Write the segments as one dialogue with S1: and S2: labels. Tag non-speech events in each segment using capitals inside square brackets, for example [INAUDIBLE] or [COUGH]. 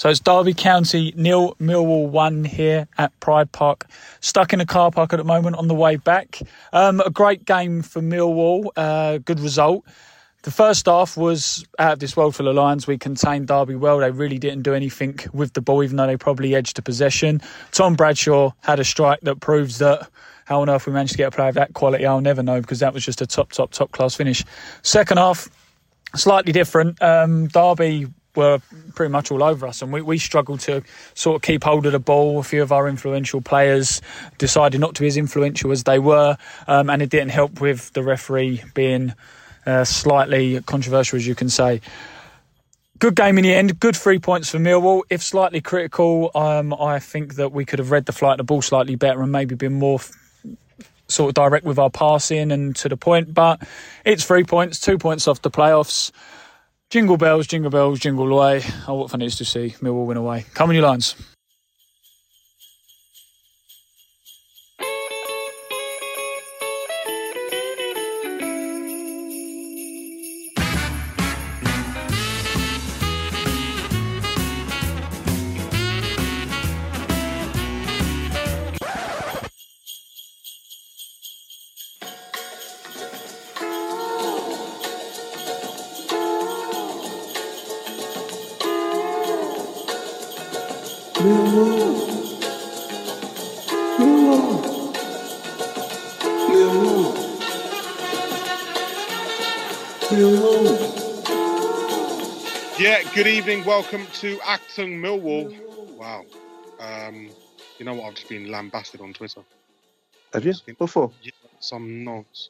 S1: So it's Derby County nil, Millwall one here at Pride Park. Stuck in a car park at the moment on the way back. Um, a great game for Millwall. Uh, good result. The first half was out of this world for the lions. We contained Derby well. They really didn't do anything with the ball, even though they probably edged the possession. Tom Bradshaw had a strike that proves that how on earth we managed to get a player of that quality, I'll never know because that was just a top, top, top class finish. Second half, slightly different. Um, Derby were pretty much all over us, and we, we struggled to sort of keep hold of the ball. A few of our influential players decided not to be as influential as they were, um, and it didn't help with the referee being uh, slightly controversial, as you can say. Good game in the end. Good three points for Millwall. If slightly critical, um, I think that we could have read the flight of the ball slightly better and maybe been more f- sort of direct with our passing and to the point. But it's three points, two points off the playoffs. Jingle bells, jingle bells, jingle away. Oh, what fun it is to see Millwall win away. Come on, you lines.
S2: Good evening. Welcome to Acton Millwall. Wow. Um, you know what? I've just been lambasted on Twitter.
S3: Have you? [LAUGHS] What for?
S2: Yeah, some nonce.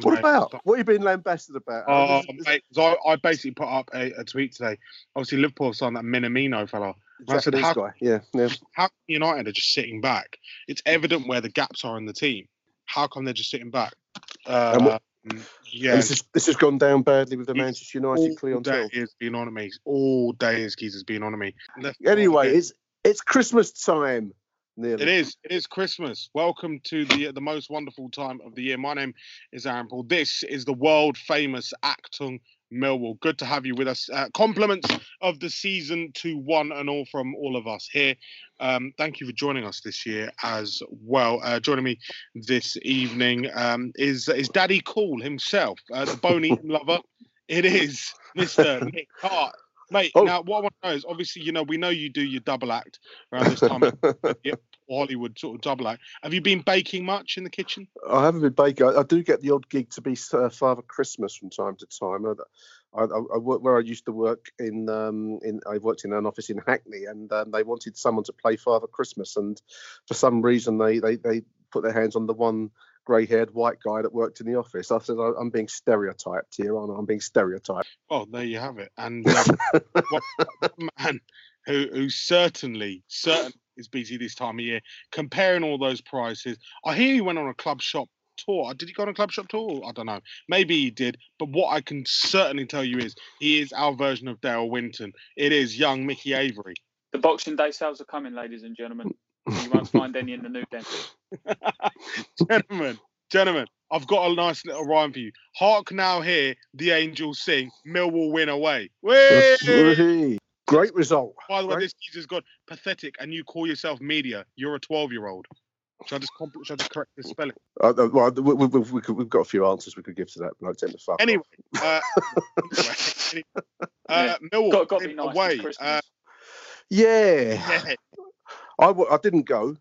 S3: What
S2: Mate,
S3: about? What are you being lambasted about?
S2: Oh,
S3: this-
S2: I, I basically put up a, a tweet today. Obviously, Liverpool signed that Minamino fella. I said, how,
S3: guy. Yeah, yeah.
S2: how United are just sitting back? It's evident where the gaps are in the team. How come they're just sitting back? Uh, yeah,
S3: This, is, this has gone down badly with the
S2: It's
S3: Manchester United
S2: all
S3: clientele.
S2: day has been on me. All day his geezer's been on me. Left-
S3: Anyway, it's it's Christmas time. Nearly.
S2: It is. It is Christmas. Welcome to the the most wonderful time of the year. My name is Aaron Paul. This is the world famous Acton Millwall. Good to have you with us. Uh, compliments of the season to one and all from all of us here. Um, thank you for joining us this year as well. Uh, joining me this evening um, is is Daddy Cool himself, uh, the bone eating [LAUGHS] lover. It is Mr. Nick Hart. Mate,
S3: Oh.
S2: now what I want to know is obviously, you know, we know you do your double act around this time [LAUGHS] year, Hollywood sort of double act. Have you been baking much in the kitchen?
S3: I haven't been baking. I, I do get the odd gig to be uh, Father Christmas from time to time. I, I, I work where I used to work in. Um, in I worked in an office in Hackney, and um, they wanted someone to play Father Christmas, and for some reason they they they put their hands on the one grey-haired white guy that worked in the office. I said, "I- I'm being stereotyped here, aren't I? I'm being stereotyped.
S2: Well, there you have it. And um, one [LAUGHS] man who who certainly certainly is busy this time of year, comparing all those prices. I hear he went on a club shop tour. Did he go on a club shop tour? I don't know. Maybe he did. But what I can certainly tell you is he is our version of Dale Winton. It is young Mickey Avery.
S1: The Boxing Day sales are coming, ladies and gentlemen. You won't [LAUGHS] find any in the new den.
S2: gentlemen, gentlemen, I've got a nice little rhyme for you. Hark now, hear the angels sing. Millwall win away. Whee!
S3: Whee! Great result.
S2: By the way,
S3: Great.
S2: this season's gone pathetic, and you call yourself media. You're a 12 year old. Should I just compl- should I just correct the spelling?
S3: Uh, uh, well, we, we, we, we could, we've got a few answers we could give to that. but I tend to fuck. off.
S2: Anyway, uh, anyway, [LAUGHS] anyway, uh, Millwall
S1: Got, got to be nice.
S2: away. Uh,
S3: yeah.
S2: yeah,
S3: I, didn't go.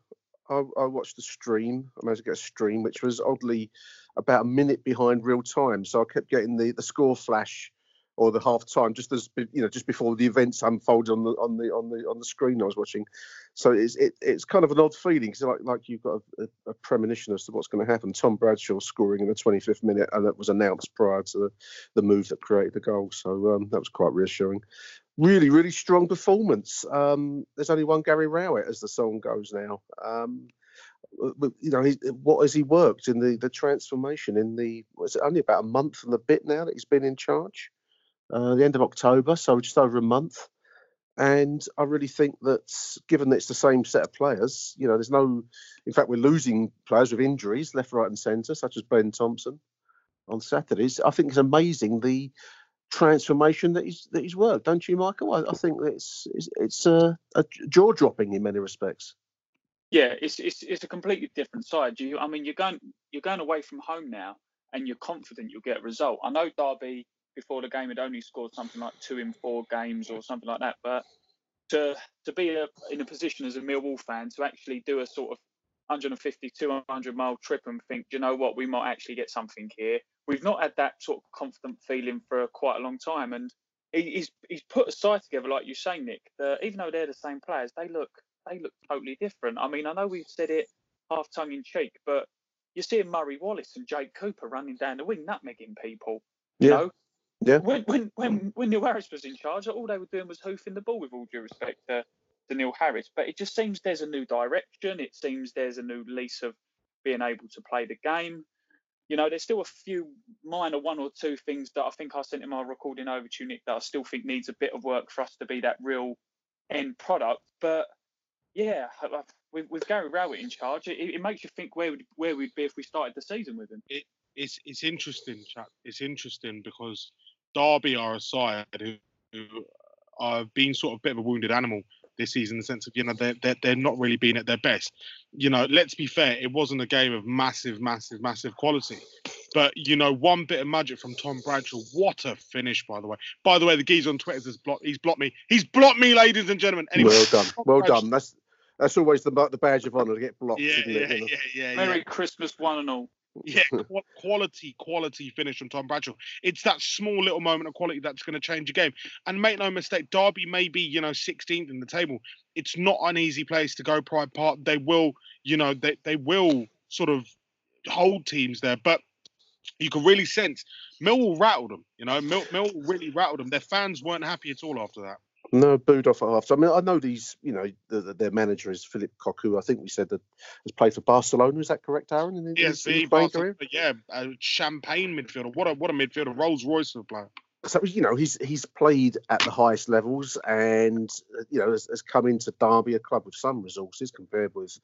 S3: I, I watched the stream. I managed to get a stream, which was oddly about a minute behind real time. So I kept getting the, the score flash or the half time just as you know just before the events unfolded on the on the on the on the screen I was watching. So it's it, it's kind of an odd feeling because like like you've got a, a, a premonition as to what's going to happen. Tom Bradshaw scoring in the 25th minute, and that was announced prior to the, the move that created the goal. So um, that was quite reassuring. Really, really strong performance. Um, there's only one Gary Rowett as the song goes now. Um, you know, he, what has he worked in the the transformation in the? Was it only about a month and a bit now that he's been in charge? Uh, the end of October, so just over a month. And I really think that, given that it's the same set of players, you know, there's no. In fact, we're losing players with injuries left, right, and centre, such as Ben Thompson on Saturdays. I think it's amazing the transformation that he's that he's worked. Don't you, Michael? I, I think it's it's, it's uh, a jaw dropping in many respects.
S1: Yeah, it's it's it's a completely different side. You, I mean, you're going you're going away from home now, and you're confident you'll get a result. I know Derby before the game had only scored something like two in four games or something like that, but to to be a, in a position as a Millwall fan to actually do a sort of 150, 200 mile trip and think, you know what, we might actually get something here. We've not had that sort of confident feeling for quite a long time, and he, he's he's put a side together, like you say, Nick. That even though they're the same players, they look they look totally different. I mean, I know we've said it half tongue in cheek, but you're seeing Murray Wallace and Jake Cooper running down the wing, nutmegging people. You
S3: Yeah.
S1: know,
S3: Yeah.
S1: when when when when Neil Harris was in charge, all they were doing was hoofing the ball. With all due respect to, to Neil Harris, but it just seems there's a new direction. It seems there's a new lease of being able to play the game. You know, there's still a few minor one or two things that I think I sent in my recording over to Nick, that I still think needs a bit of work for us to be that real end product. But yeah, I- I- with, with Gary Rowett in charge, it, it makes you think where would where we'd be if we started the season with him.
S2: it's it's interesting, chap. It's interesting because Derby are a side who, who are being sort of a bit of a wounded animal this season in the sense of you know they're, they're they're not really being at their best. You know, let's be fair, it wasn't a game of massive, massive, massive quality. But you know, one bit of magic from Tom Bradshaw. What a finish, by the way. By the way, the geezer on Twitter has blocked. He's blocked me. He's blocked me, ladies and gentlemen. Anyway,
S3: well done,
S2: Tom
S3: well
S2: Bradshaw-
S3: done. That's that's always the the badge of honour to get blocked,
S2: Yeah, yeah,
S3: it? you know?
S2: yeah, yeah, yeah.
S1: Merry Christmas, one and all.
S2: Yeah, quality, quality finish from Tom Bradshaw. It's that small little moment of quality that's going to change a game. And make no mistake, Derby may be, you know, 16th in the table. It's not an easy place to go. Pride Park. They will, you know, they they will sort of hold teams there, but you can really sense Millwall rattled them. You know, Mill, Millwall really rattled them. Their fans weren't happy at all after that.
S3: No, booed off half. I mean, I know these. You know, the, the, their manager is Philip Cocu. I think we said that has played for Barcelona. Is that correct, Aaron? In his- in
S2: Barcelona, yeah, a champagne midfielder. What a what a midfielder, Rolls Royce of a player.
S3: so you know he's he's played at the highest levels and you know has, has come into Derby, a club with some resources compared with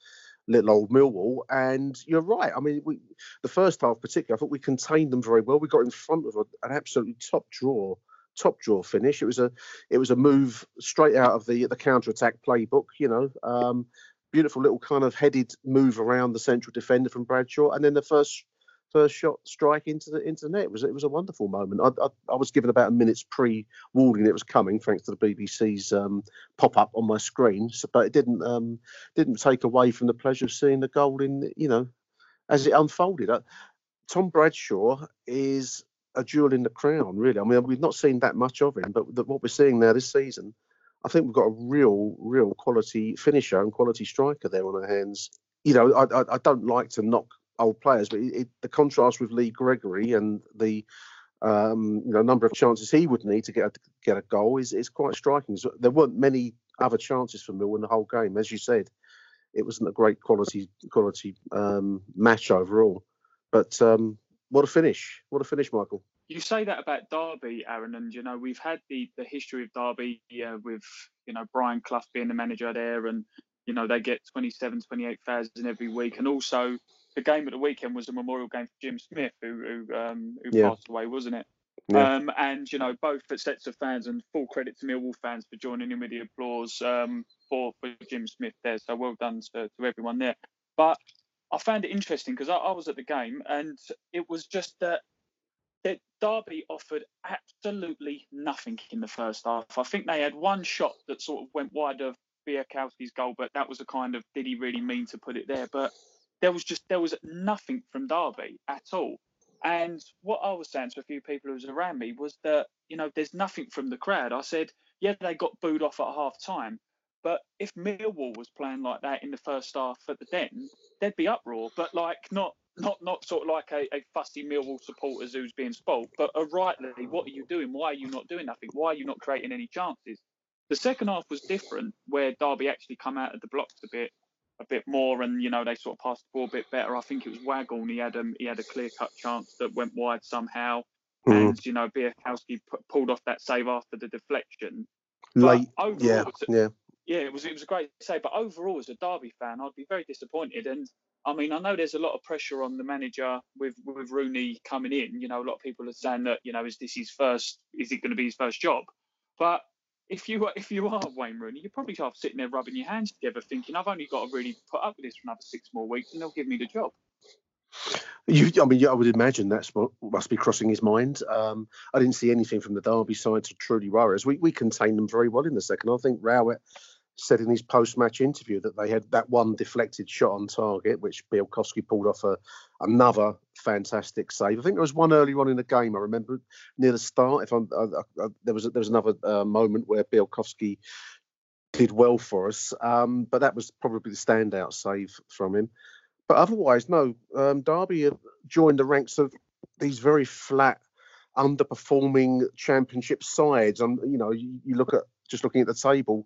S3: little old Millwall. And you're right. I mean, we the first half particularly, I thought we contained them very well. We got in front of a, an absolutely top draw, top draw finish. It was a it was a move straight out of the the counter attack playbook. You know. Um, Beautiful little kind of headed move around the central defender from Bradshaw, and then the first first shot strike into the into the net. It was it was a wonderful moment. I, I, I was given about a minute's pre-warning it was coming, thanks to the BBC's um, pop up on my screen. So, but it didn't um, didn't take away from the pleasure of seeing the goal in you know as it unfolded. Uh, Tom Bradshaw is a jewel in the crown, really. I mean, we've not seen that much of him, but the, what we're seeing now this season. I think we've got a real, real quality finisher and quality striker there on our hands. You know, I, I, I don't like to knock old players, but it, it, the contrast with Lee Gregory and the um, you know number of chances he would need to get a, get a goal is is quite striking. So there weren't many other chances for Mill in the whole game, as you said. It wasn't a great quality quality um, match overall, but um, what a finish! What a finish, Michael.
S1: You say that about Derby, Aaron, and you know we've had the the history of Derby uh, with you know Brian Clough being the manager there, and you know they get 27, 28,000 every week, and also the game at the weekend was a memorial game for Jim Smith, who who, um, who
S3: Yeah.
S1: passed away, wasn't it?
S3: Yeah.
S1: Um, and you know, both sets of fans, and full credit to Millwall fans for joining in with the applause um, for for Jim Smith there. So well done to, to everyone there. But I found it interesting because I, I was at the game, and it was just that that Derby offered absolutely nothing in the first half. I think they had one shot that sort of went wide of Bialkowski's goal, but that was a kind of did he really mean to put it there? But there was just there was nothing from Derby at all. And what I was saying to a few people who was around me was that you know there's nothing from the crowd. I said, yeah, they got booed off at half time, but if Millwall was playing like that in the first half at the Den, there'd be uproar. But like not not not sort of like a, a fussy Millwall supporters who's being spoilt, but a rightly, what are you doing? Why are you not doing nothing? Why are you not creating any chances? The second half was different, where Derby actually come out of the blocks a bit a bit more, and you know they sort of passed the ball a bit better. I think it was Waghorn. He had um, he had a clear cut chance that went wide somehow,
S3: Mm.
S1: and you know Bialkowski p- pulled off that save after the deflection.
S3: Late,
S1: overall,
S3: yeah, yeah.
S1: Yeah, it was it was a great save. But overall, as a Derby fan, I'd be very disappointed. And I mean, I know there's a lot of pressure on the manager with with Rooney coming in. You know, a lot of people are saying that you know, is this his first? Is it going to be his first job? But if you if you are Wayne Rooney, you're probably half sitting there rubbing your hands together, thinking, I've only got to really put up with this for another six more weeks, and they'll give me the job.
S3: You, I mean, I would imagine that's what must be crossing his mind. Um, I didn't see anything from the Derby side to truly worry us. We we contained them very well in the second. I think Rowett said in his post-match interview that they had that one deflected shot on target, which Bialkowski pulled off a another fantastic save. I think there was one earlier on in the game. I remember near the start. If I'm, I, I, there was there was another uh, moment where Bialkowski did well for us, um, but that was probably the standout save from him. But otherwise, no. Um, Derby joined the ranks of these very flat, underperforming championship sides. And you know, you, you look at just looking at the table,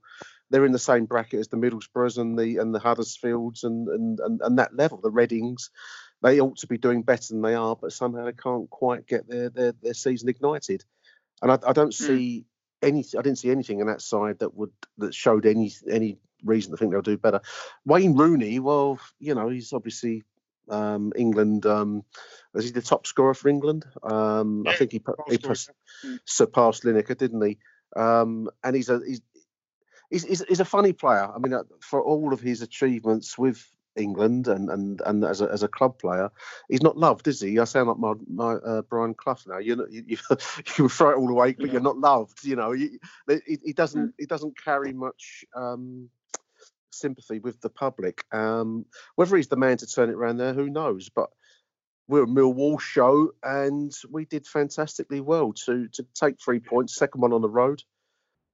S3: they're in the same bracket as the Middlesbroughs and the and the Huddersfields and and and, and that level, the Readings. They ought to be doing better than they are, but somehow they can't quite get their their, their season ignited. And I, I don't see any. I didn't see anything in that side that would that showed any any reason to think they'll do better. Wayne Rooney, well, you know, he's obviously um, England. Um, was he the top scorer for England? Um, I think he, he surpassed Lineker, didn't he? Um, and he's a he's, he's he's he's a funny player. I mean, uh, for all of his achievements with England and and and as a as a club player, he's not loved, is he? I sound like my my uh, Brian Clough now. You're not, you, [LAUGHS] you you can throw it all away, but you're not loved. You know, he, he doesn't he doesn't carry much. Um, sympathy with the public um whether he's the man to turn it around there who knows but we're a Millwall show, and we did fantastically well to to take three points, second one on the road,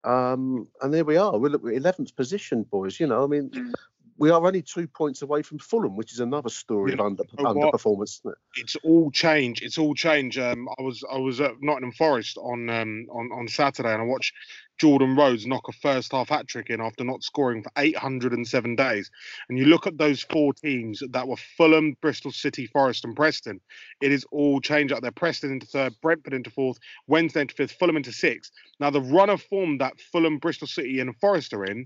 S3: um, and there we are. We're eleventh position, boys. You know, I mean,
S1: Mm.
S3: We are only two points away from Fulham, which is another story
S2: Yeah,
S3: of under,
S2: what?
S3: underperformance. Isn't it?
S2: it's all change. It's all change. Um, I was I was at Nottingham Forest on um on on Saturday, and I watched Jordan Rhodes knock a first half hat trick in after not scoring for 807 days. And you look at those four teams that were Fulham, Bristol City, Forest, and Preston. It is all change out there. Preston into third, Brentford into fourth, Wednesday into fifth, Fulham into sixth. Now the run of form that Fulham, Bristol City, and Forest are in,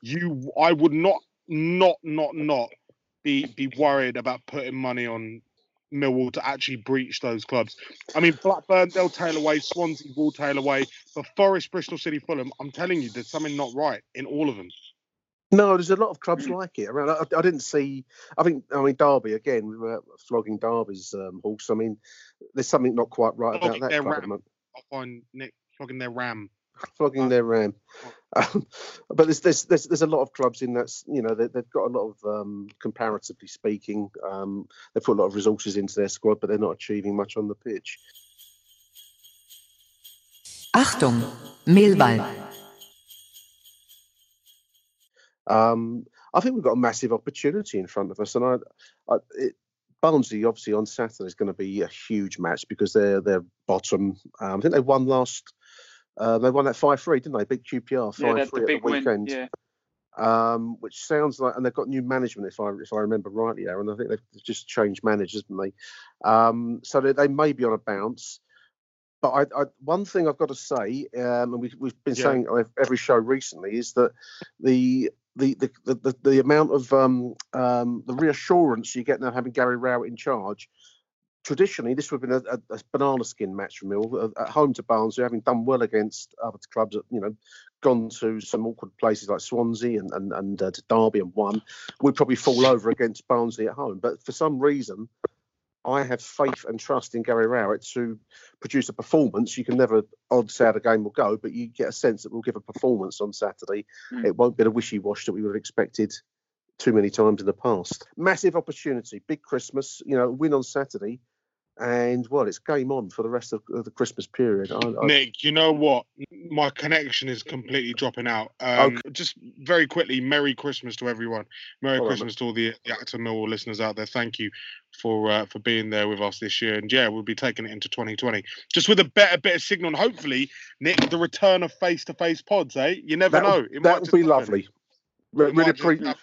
S2: you I would not not not not be be worried about putting money on Millwall to actually breach those clubs. I mean, Blackburn, they'll tail away, Swansea will tail away, but Forest, Bristol City, Fulham, I'm telling you, there's something not right in all of them.
S3: No, there's a lot of clubs like it around. I, I didn't see. I think. I mean, Derby again. We were flogging Derby's um, horse. I mean, there's something not quite right about that
S2: their
S3: club. at the
S2: ram. I find Nick flogging their ram.
S3: Flogging their ram. Um, [LAUGHS] but there's, there's there's there's a lot of clubs in that's you know they, they've got a lot of um, comparatively speaking um, they put a lot of resources into their squad, but they're not achieving much on the pitch.
S4: Achtung, Mehlball.
S3: Um, I think we've got a massive opportunity in front of us, and I, I it, Barnsley obviously on Saturday is going to be a huge match because they're they're bottom. Um, I think they won last. Uh, they won that five three, didn't they? Big QPR
S1: Yeah,
S3: five
S1: the
S3: three at the
S1: big win.
S3: weekend.
S1: Yeah.
S3: um, which sounds like, and they've got new management if I if I remember rightly, Aaron. I think they've just changed managers, haven't they? Um, so they, they may be on a bounce. But I, I, one thing I've got to say, um, and we, we've been
S2: Yeah.
S3: saying every show recently, is that the the the, the, the, the amount of um, um, the reassurance you get now having Gary Rowett in charge traditionally this would have been a, a, a banana skin match for Mill at home to Barnsley, having done well against other clubs. You know, gone to some awkward places like Swansea and and, and uh, to Derby and won. We'd probably fall over against Barnsley at home, but for some reason. I have faith and trust in Gary Rowett to produce a performance. You can never odds how the game will go, but you get a sense that we'll give a performance on Saturday. Mm. It won't be the wishy wash that we would have expected too many times in the past. Massive opportunity, big Christmas, you know, win on Saturday and well, it's game on for the rest of, the Christmas period. I,
S2: I... Nick, you know what? My connection is completely dropping out. Um, okay. Just very quickly, Merry Christmas to everyone. Merry Christmas to all the, the Acton Millwall listeners out there. Thank you for uh, for being there with us this year. And yeah, we'll be taking it into 2020 just with a better bit of signal. And hopefully, Nick, the return of face to face pods. Eh? You never
S3: that
S2: know.
S3: It that would be happen. lovely. Re- really, pre-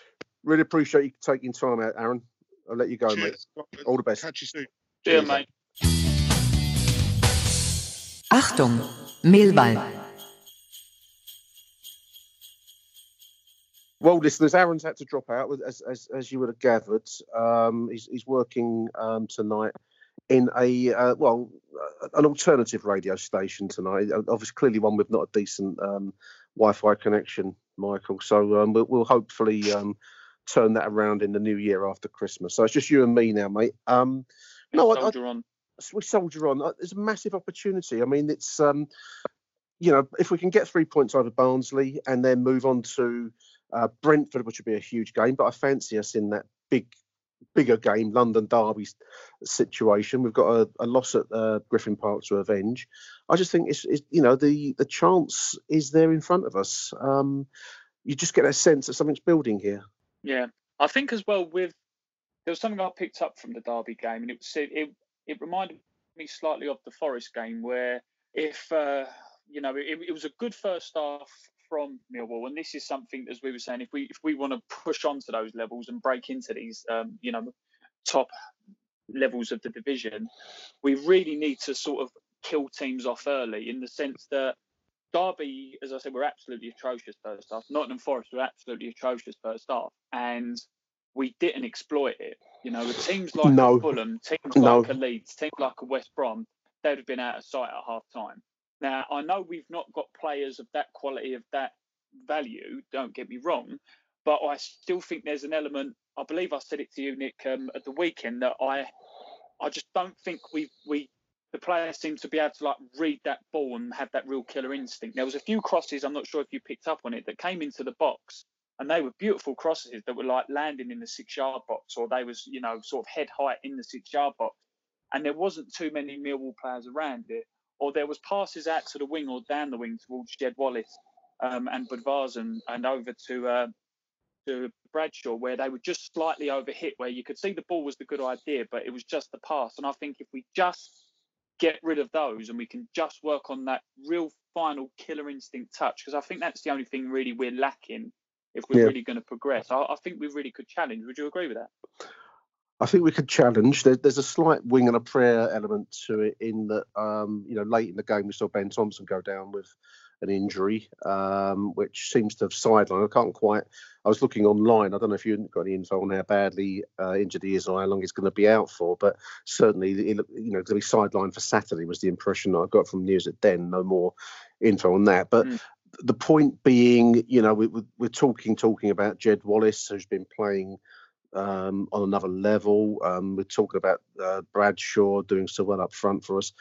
S3: really appreciate you taking time out, Aaron. I'll let you go, Cheers. mate. All the best.
S2: Catch you soon.
S1: Cheers, mate.
S4: Achtung, Millwall.
S3: Well, listeners, Aaron's had to drop out, as as, as you would have gathered. Um, he's, he's working um, tonight in a uh, well, an alternative radio station tonight. Obviously, clearly one with not a decent um, Wi-Fi connection, Michael. So um, we'll, we'll, hopefully um, turn that around in the new year after Christmas. So it's just you and me now, mate. Um,
S1: no, I, I,
S3: we soldier on. Uh, there's a massive opportunity. I mean, it's um, you know, if we can get three points over Barnsley and then move on to uh, Brentford, which would be a huge game, but I fancy us in that big, bigger game, London Derby situation. We've got a, a loss at uh, Griffin Park to avenge. I just think it's, it's, you know the the chance is there in front of us. Um, you just get a sense that something's building here.
S1: Yeah, I think as well with there was something I picked up from the Derby game, and it was it it reminded me slightly of the Forest game, where if uh, you know it, it was a good first half from Millwall, and this is something as we were saying, if we if we want to push on to those levels and break into these um, you know top levels of the division, we really need to sort of kill teams off early in the sense that Derby, as I said, were absolutely atrocious first half. Nottingham Forest were absolutely atrocious first half, and we didn't exploit it. You know, with teams like no. Fulham, teams no. like a Leeds, teams like a West Brom, they'd have been out of sight at half time. Now, I know we've not got players of that quality, of that value, don't get me wrong, but I still think there's an element. I believe I said it to you, Nick, um, at the weekend that I, I just don't think we we the players seem to be able to like read that ball and have that real killer instinct. There was a few crosses, I'm not sure if you picked up on it, that came into the box and they were beautiful crosses that were like landing in the six yard box or they was you know sort of head height in the six yard box. And there wasn't too many Millwall players around it or there was passes out to the wing or down the wing towards Jed Wallace um, and Bodvarsson and over to uh, to Bradshaw where they were just slightly overhit where you could see the ball was the good idea but it was just the pass. And I think if we just get rid of those and we can just work on that real final killer instinct touch because I think that's the only thing really we're lacking if we're yeah. really going to progress. I, I, think we really could challenge. Would you agree with that?
S3: I think we could challenge. There, there's a slight wing and a prayer element to it in that, um, you know, late in the game we saw Ben Thompson go down with an injury, um, which seems to have sidelined. I can't quite. I was looking online. I don't know if you've got any info on how badly uh, injured he is or how long he's going to be out for, but certainly, you know, going to be sidelined for Saturday was the impression I got from news at Den. No more info on that, but mm the point being, you know, we, are talking talking about Jed Wallace, who's been playing um, on another level. Um, we're talking about uh, Bradshaw doing so well up front for us.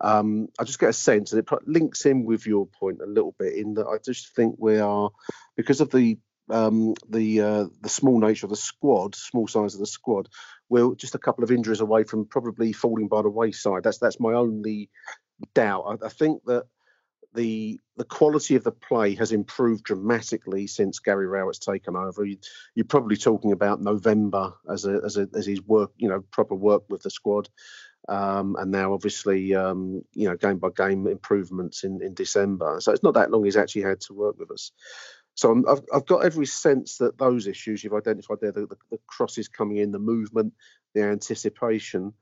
S3: Um, I just get a sense, and it links in with your point a little bit, in that I just think we are, because of the um, the uh, the small nature of the squad, small size of the squad, we're just a couple of injuries away from probably falling by the wayside. That's that's my only doubt. I, I think that the the quality of the play has improved dramatically since Gary Rowett's taken over. You, are probably talking about November as a, as a, as his work, you know, proper work with the squad, um, and now obviously, um, you know, game by game improvements in in December. So it's not that long he's actually had to work with us. So i have I've got every sense that those issues you've identified there, the, the, the crosses coming in, the movement, the anticipation,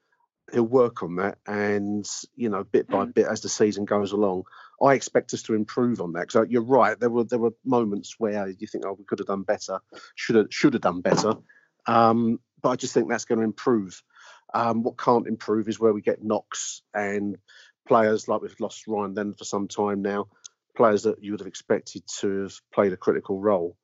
S3: he'll work on that, and you know, bit by mm. bit as the season goes along, I expect us to improve on that. So you're right. There were there were moments where you think, oh, we could have done better, should have should have done better. Um, but I just think that's going to improve. Um, what can't improve is where we get knocks and players like we've lost Ryan Then for some time now, players that you would have expected to have played a critical role.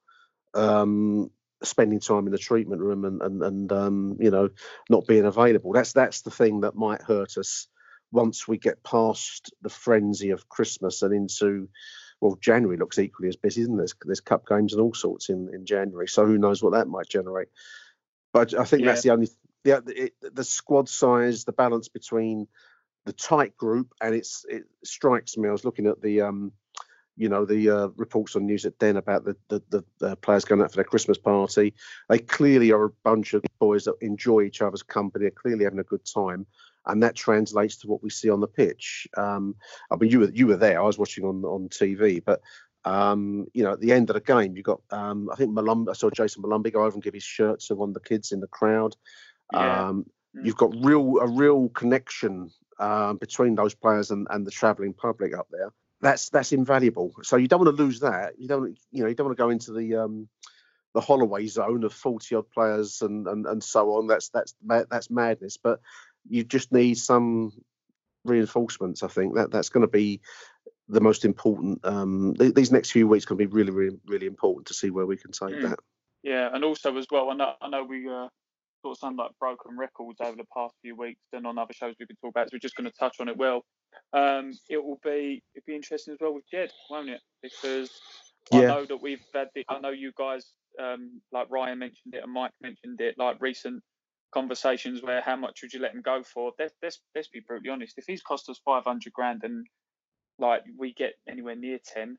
S3: Um, spending time in the treatment room and and, and um, you know not being available. That's that's the thing that might hurt us once we get past the frenzy of Christmas and into well, January looks equally as busy, isn't there? There's, there's cup games and all sorts in, in January, so who knows what that might generate. But I think yeah. that's the only the, it, the squad size, the balance between the tight group, and it's it strikes me. I was looking at the um, you know the uh, reports on news at Den about the the, the uh, players going out for their Christmas party. They clearly are a bunch of boys that enjoy each other's company. They're clearly having a good time, and that translates to what we see on the pitch. Um, I mean, you were you were there. I was watching on on TV, but um, you know, at the end of the game, you got um, I think Malum- I saw Jason Malumbi go over and give his shirt to one of the kids in the crowd. Yeah. Um, mm. You've got real a real connection uh, between those players and, and the travelling public up there that's that's invaluable. So you don't want to lose that. You don't you know you don't want to go into the um, the Holloway zone of forty odd players and, and and so on. That's that's that's madness. But you just need some reinforcements. I think that that's going to be the most important. Um, th- these next few weeks going to be really really really important to see where we can take mm. that.
S1: Yeah, and also as well, I know I know we. Uh sort of sound like broken records over the past few weeks and on other shows we've been talking about. So we're just going to touch on it. Well, um, it will be it'll be interesting as well with Jed, won't it? Because yeah. I know that we've had the, I know you guys um, like Ryan mentioned it and Mike mentioned it, like recent conversations where how much would you let him go for? Let's let's, let's be brutally honest. If he's cost us five hundred grand and like we get anywhere near ten,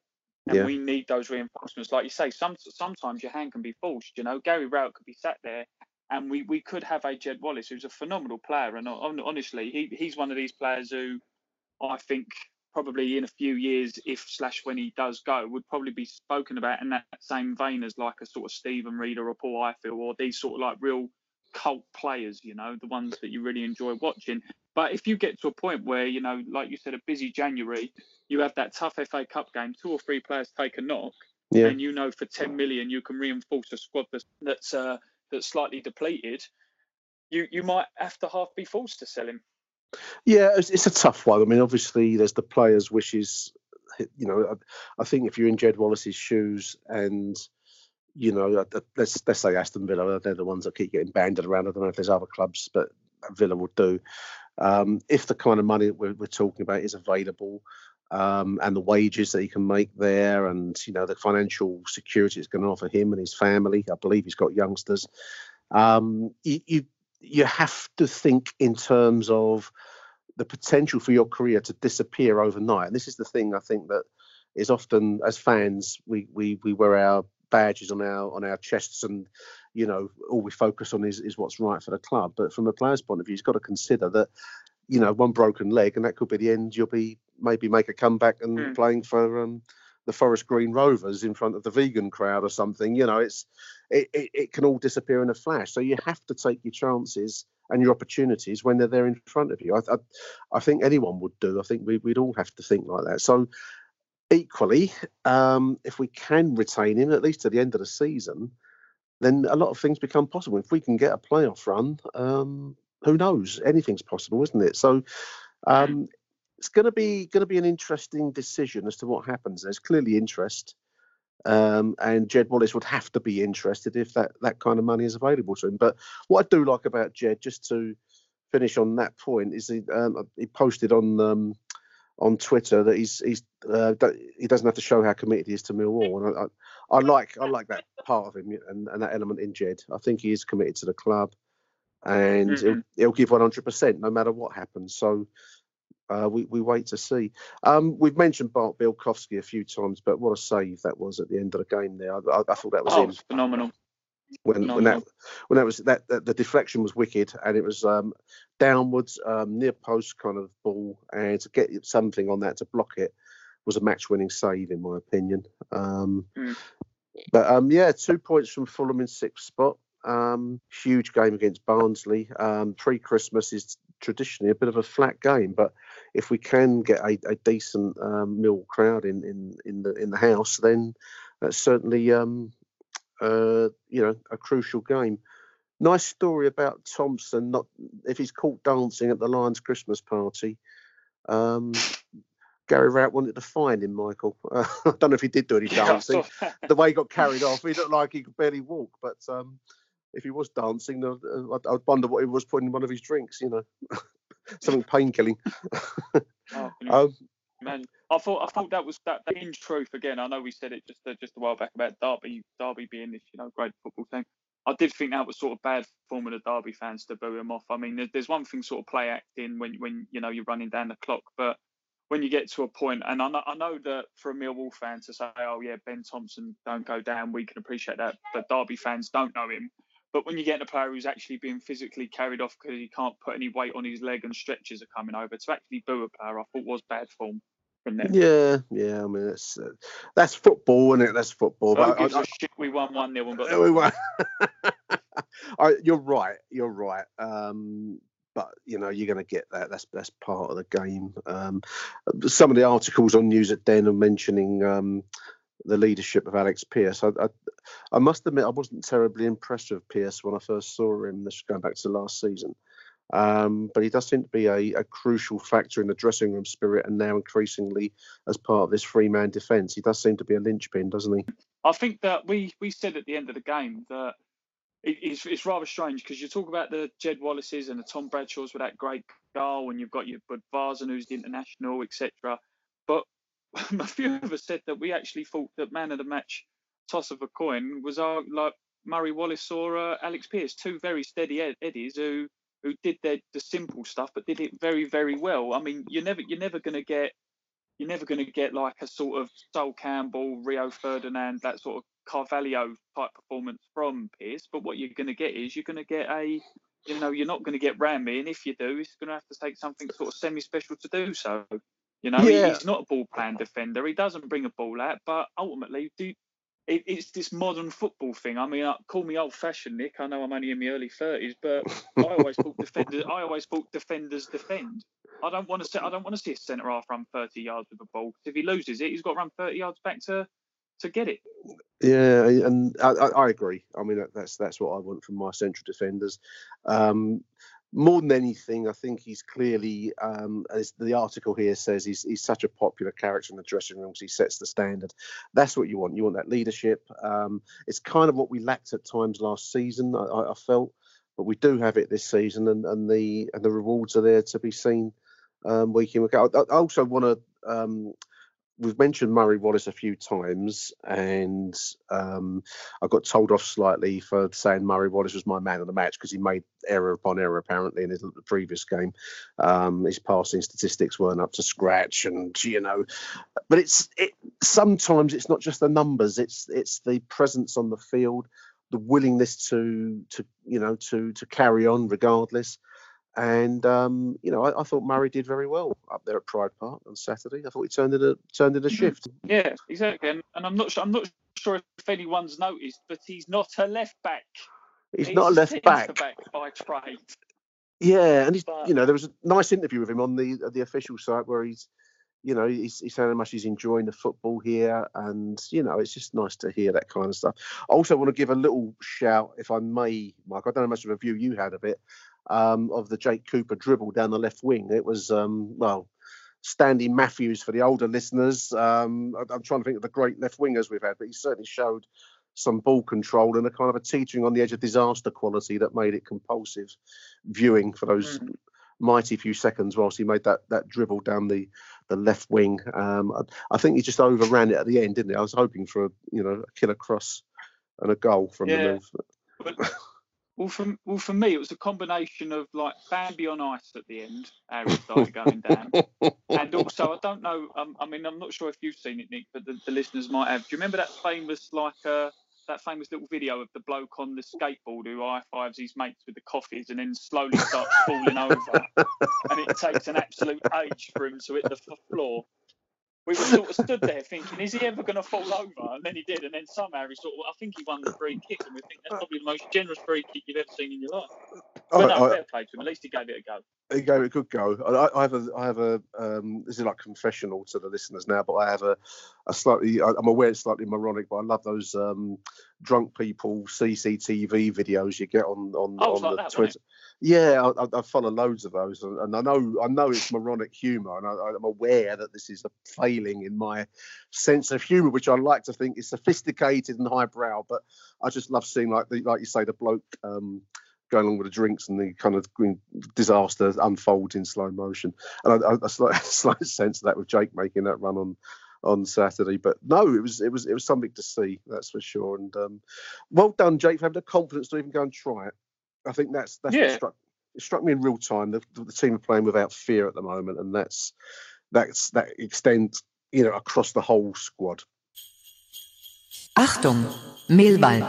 S1: and yeah. we need those reinforcements, like you say, some sometimes your hand can be forced. You know, Gary Rowett could be sat there and we, we could have a Jed Wallace who's a phenomenal player. And honestly, he, he's one of these players who I think probably in a few years, if slash when he does go, would probably be spoken about in that same vein as like a sort of Steven Reeder or Paul Ifill or these sort of like real cult players, you know, the ones that you really enjoy watching. But if you get to a point where, you know, like you said, a busy January, you have that tough FA Cup game, two or three players take a knock, yeah. and you know for 10 million you can reinforce a squad that's, that's uh, that's slightly depleted, you you might have to half be forced to sell him.
S3: Yeah, it's, it's a tough one. I mean, obviously, there's the players' wishes. You know, I, I think if you're in Jed Wallace's shoes and you know, let's let's say Aston Villa, they're the ones that keep getting banded around. I don't know if there's other clubs, but Villa will do. Um, if the kind of money we're, we're talking about is available, um, and the wages that he can make there, and you know the financial security it's going to offer him and his family. I believe he's got youngsters. Um, you, you you have to think in terms of the potential for your career to disappear overnight. And this is the thing I think that is often as fans we we we wear our badges on our on our chests and you know all we focus on is is what's right for the club but from a player's point of view he's got to consider that you know one broken leg and that could be the end you'll be maybe make a comeback and mm. playing for um, the Forest Green Rovers in front of the vegan crowd or something. You know, it's it, it, it, can all disappear in a flash. So you have to take your chances and your opportunities when they're there in front of you. I, I, I think anyone would do. I think we, would all have to think like that. So equally, um, if we can retain him at least to the end of the season, then a lot of things become possible. If we can get a playoff run, um, who knows? Anything's possible, isn't it? So um, it's going to be going to be an interesting decision as to what happens. There's clearly interest, um, and Jed Wallace would have to be interested if that that kind of money is available to him. But what I do like about Jed, just to finish on that point, is he um, he posted on um, on Twitter that he's he's uh, he doesn't have to show how committed he is to Millwall, and I, I, I like I like that part of him and, and that element in Jed. I think he is committed to the club, and mm-hmm. he'll, he'll give 100 percent no matter what happens. So uh, we, we wait to see. Um, we've mentioned Bart Bialkowski a few times, but what a save that was at the end of the game there. I, I, thought that was
S1: oh,
S3: him.
S1: phenomenal.
S3: When, when that when that was that, that, the deflection was wicked and it was um, downwards um, near post kind of ball and to get something on that to block it was a match winning save in my opinion. Um, mm. But um, yeah, two points from Fulham in sixth spot. Um, huge game against Barnsley. Um, Pre Christmas is traditionally a bit of a flat game, but if we can get a, a decent um, mill crowd in, in in the in the house, then that's certainly um, uh, you know a crucial game. nice story about Thompson. Not if he's caught dancing at the Lions Christmas party. Um, Gary Rowett wanted to fine him, Michael. Uh, [LAUGHS] I don't know if he did do any [LAUGHS] dancing. the way he got carried off, he looked like he could barely walk. But um, if he was dancing, uh, I'd, I'd wonder what he was putting in one of his drinks. You know, [LAUGHS] something pain killing. [LAUGHS]
S1: Oh,
S3: um,
S1: Man, I thought I thought that was that, that in truth again. I know we said it just uh, just a while back about Derby Derby being this you know great football team. I did think that was sort of bad form of the Derby fans to boo him off. I mean, there's, there's one thing sort of play acting when when you know you're running down the clock, but when you get to a point, and I know, I know that for a Millwall fan to say, oh yeah, Ben Thompson don't go down, we can appreciate that, but Derby fans don't know him. But when you get a player who's actually being physically carried off because he can't put any weight on his leg and stretches are coming over, to actually boo a player, I thought was bad form from them.
S3: yeah, yeah. I mean, that's uh, that's football, isn't it? That's football.
S1: Who
S3: But I-
S1: shit? We won one 0 and got.
S3: Uh, we won't- [LAUGHS] I, you're right. You're right. Um, but you know, you're going to get that. That's that's part of the game. Um, some of the articles on News at Den are mentioning um, the leadership of Alex Pearce. I, I, I must admit, I wasn't terribly impressed with Pearce when I first saw him. This is going back to last season. Um, but he does seem to be a, a crucial factor in the dressing room spirit, and now increasingly as part of this three-man defence. He does seem to be a linchpin, doesn't he?
S1: I think that we we said at the end of the game that it, it's, it's rather strange because you talk about the Jed Wallaces and the Tom Bradshaws with that great goal, and you've got your Bud Varzen who's the international, etc. [LAUGHS] A few of us said that we actually thought that man of the match toss of a coin was our like Murray Wallace or uh, Alex Pearce, two very steady ed- eddies who who did their, the simple stuff but did it very very well. I mean, you're never you're never going to get you're never to get like a sort of Sol Campbell, Rio Ferdinand, that sort of Carvalho type performance from Pearce. But what you're going to get is you're going to get a, you know, you're not going to get Rammy, and if you do, it's going to have to take something sort of semi-special to do so. You know, he-
S3: Yeah.
S1: he's not a ball playing defender. He doesn't bring a ball out, but ultimately, do it, it's this modern football thing. I mean, uh, call me old-fashioned, Nick. I know I'm only in my early thirties, but I always thought [LAUGHS] defenders. I always thought defenders defend. I don't want to see. I don't want to see a centre half run 30 yards with a ball. if he loses it, he's got to run 30 yards back to to get it.
S3: Yeah, and I, I, I agree. I mean, that's that's what I want from my central defenders. Um, more than anything, I think he's clearly, um, as the article here says, he's he's such a popular character in the dressing room he sets the standard. That's what you want. You want that leadership. Um, it's kind of what we lacked at times last season. I, I felt, but we do have it this season, and, and the and the rewards are there to be seen um, week in week out. I, I also want to. We've mentioned Murray Wallace a few times, and um, I got told off slightly for saying Murray Wallace was my man of the match because he made error upon error apparently in his the previous game. Um, his passing statistics weren't up to scratch, and you know, but it's it sometimes it's not just the numbers; it's it's the presence on the field, the willingness to to you know to to carry on regardless. And um, you know, I, I thought Murray did very well up there at Pride Park on Saturday. I thought he turned in a turned in a shift.
S1: Yeah, exactly. And, and I'm not sure. I'm not sure if anyone's noticed, but he's not a left back.
S3: He's not a left
S1: centre
S3: back.
S1: by trade.
S3: Yeah, and he's
S1: But-
S3: you know there was a nice interview with him on the the official site where he's you know he's, he's saying how much he's enjoying the football here, and you know it's just nice to hear that kind of stuff. I also want to give a little shout, if I may, Mike. I don't know how much of a view you had of it, um, of the Jake Cooper dribble down the left wing. It was um, well. Stanley Matthews for the older listeners. Um, I'm trying to think of the great left wingers we've had, but he certainly showed some ball control and a kind of a teetering on the edge of disaster quality that made it compulsive viewing for those
S1: Mm.
S3: mighty few seconds whilst he made that that dribble down the the left wing. Um, I, I think he just overran it at the end, didn't he? I was hoping for a you know a killer cross and a goal from
S1: Yeah.
S3: the move.
S1: But, [LAUGHS] well, for well for me, it was a combination of like Bambi on ice at the end. He started [LAUGHS] going down, and also I don't know. Um, I mean, I'm not sure if you've seen it, Nick, but the, the listeners might have. Do you remember that famous like uh, that famous little video of the bloke on the skateboard who high fives his mates with the coffees and then slowly starts falling over, and it takes an absolute age for him to hit the floor. We were sort of stood there thinking, is he ever going to fall over? And then he did, and then somehow he sort of, I think he won the free kick, and we think that's probably the most generous free kick you've ever seen in your life. Well,
S3: I-
S1: no,
S3: I-
S1: fair play to him. At least he gave it a go.
S3: He gave it a good go. I, I have a, I have a, um, this is like confessional to the listeners now, but I have a, a slightly, I'm aware it's slightly moronic, but I love those um, drunk people CCTV videos you get on on,
S1: Oh,
S3: on
S1: like
S3: the
S1: that,
S3: Twitter. Yeah, I, I- follow loads of those, and, I know, I know it's moronic humour, and I, I'm aware that this is a failing in my sense of humour, which I like to think is sophisticated and highbrow. But I just love seeing, like, the, like you say, the bloke. Um, going along with the drinks and the kind of disaster unfolds in slow motion. And I, I, a slight, [LAUGHS] slight sense of that with Jake making that run on on Saturday. But no, it was it was it was something to see, that's for sure. And um, well done, Jake, for having the confidence to even go and try it. I think that's that's what
S1: Yeah.
S3: struck it struck me in real time. The, the team are playing without fear at the moment, and that's that's that extends you know across the whole squad.
S4: Achtung, Mehlball.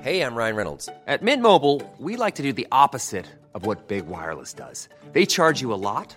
S5: Hey, I'm Ryan Reynolds. At Mint Mobile, we like to do the opposite of what Big Wireless does. They charge you a lot,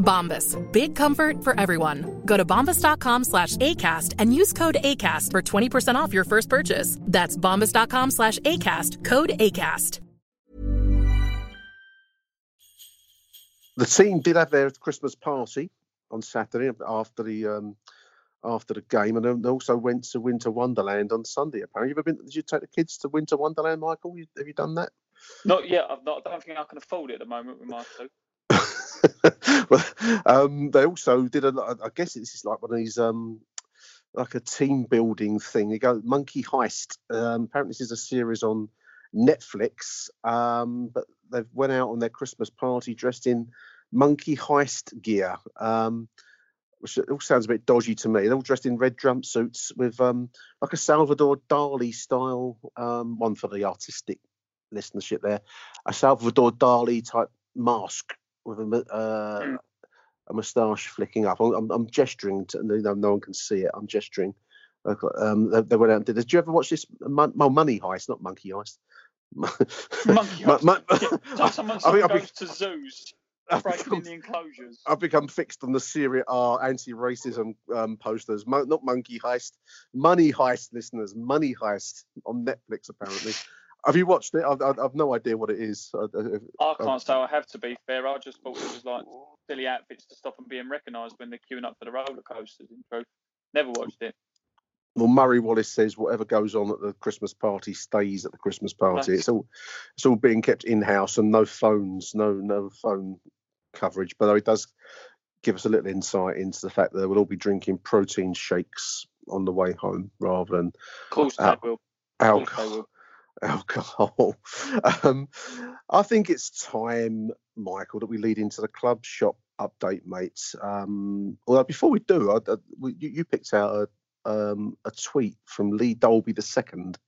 S6: Bombas. Big comfort for everyone. Go to bombas.com slash ACAST and use code ACAST for 20% off your first purchase. That's bombas.com slash ACAST. Code ACAST.
S3: the team did have their Christmas party on Saturday after the um, after the game, and they also went to Winter Wonderland on Sunday. Apparently, you've ever been? Did you take the kids to Winter Wonderland, Michael? You, have you done that?
S1: Not yet. I've not, I don't think I can afford it at the moment with my two. [LAUGHS] [LAUGHS]
S3: um, they also did a. I guess this is like one of these um, like a team building thing. You go Monkey Heist. Um, apparently, this is a series on Netflix. Um, but they've went out on their Christmas party dressed in Monkey Heist gear. Um, which all sounds a bit dodgy to me. They're all dressed in red jumpsuits with um, like a Salvador Dali style um, one for the artistic listenership there, a Salvador Dali type mask with a uh, a moustache flicking up. I'm, I'm, gesturing to no, no one can see it. I'm gesturing. Um, they, they went out and did this. Did you ever watch this? Mon- oh, Money Heist, not Monkey Heist. [LAUGHS]
S1: Monkey Heist.
S3: mon-
S1: Yeah, [LAUGHS] someone,
S3: I
S1: someone
S3: mean, I've
S1: goes
S3: be-
S1: to zoos, breaking in the enclosures.
S3: I've become fixed on the Syria R anti-racism um, posters. Mo- not Monkey Heist, Money Heist, listeners. Money Heist on Netflix, apparently. Have you watched it? I've, I've, I've no idea what it is. I, I,
S1: I can't say I have to be fair. I just thought it was like silly outfits to stop them being recognised when they're queuing up for the roller coasters. In truth, never watched it.
S3: well, Murray Wallace says whatever goes on at the Christmas party stays at the Christmas party.
S1: Nice.
S3: It's all it's all being kept in house and no phones, no no phone coverage. But it does give us a little insight into the fact that we'll all be drinking protein shakes on the way home rather than
S1: Of course will. Of course they
S3: alcohol. [LAUGHS] Alcohol. Um, I think it's time, Michael, that we lead into the club shop update, mates. Um, although before we do, I, I, you, you picked out a, um, a tweet from Lee Dolby the second.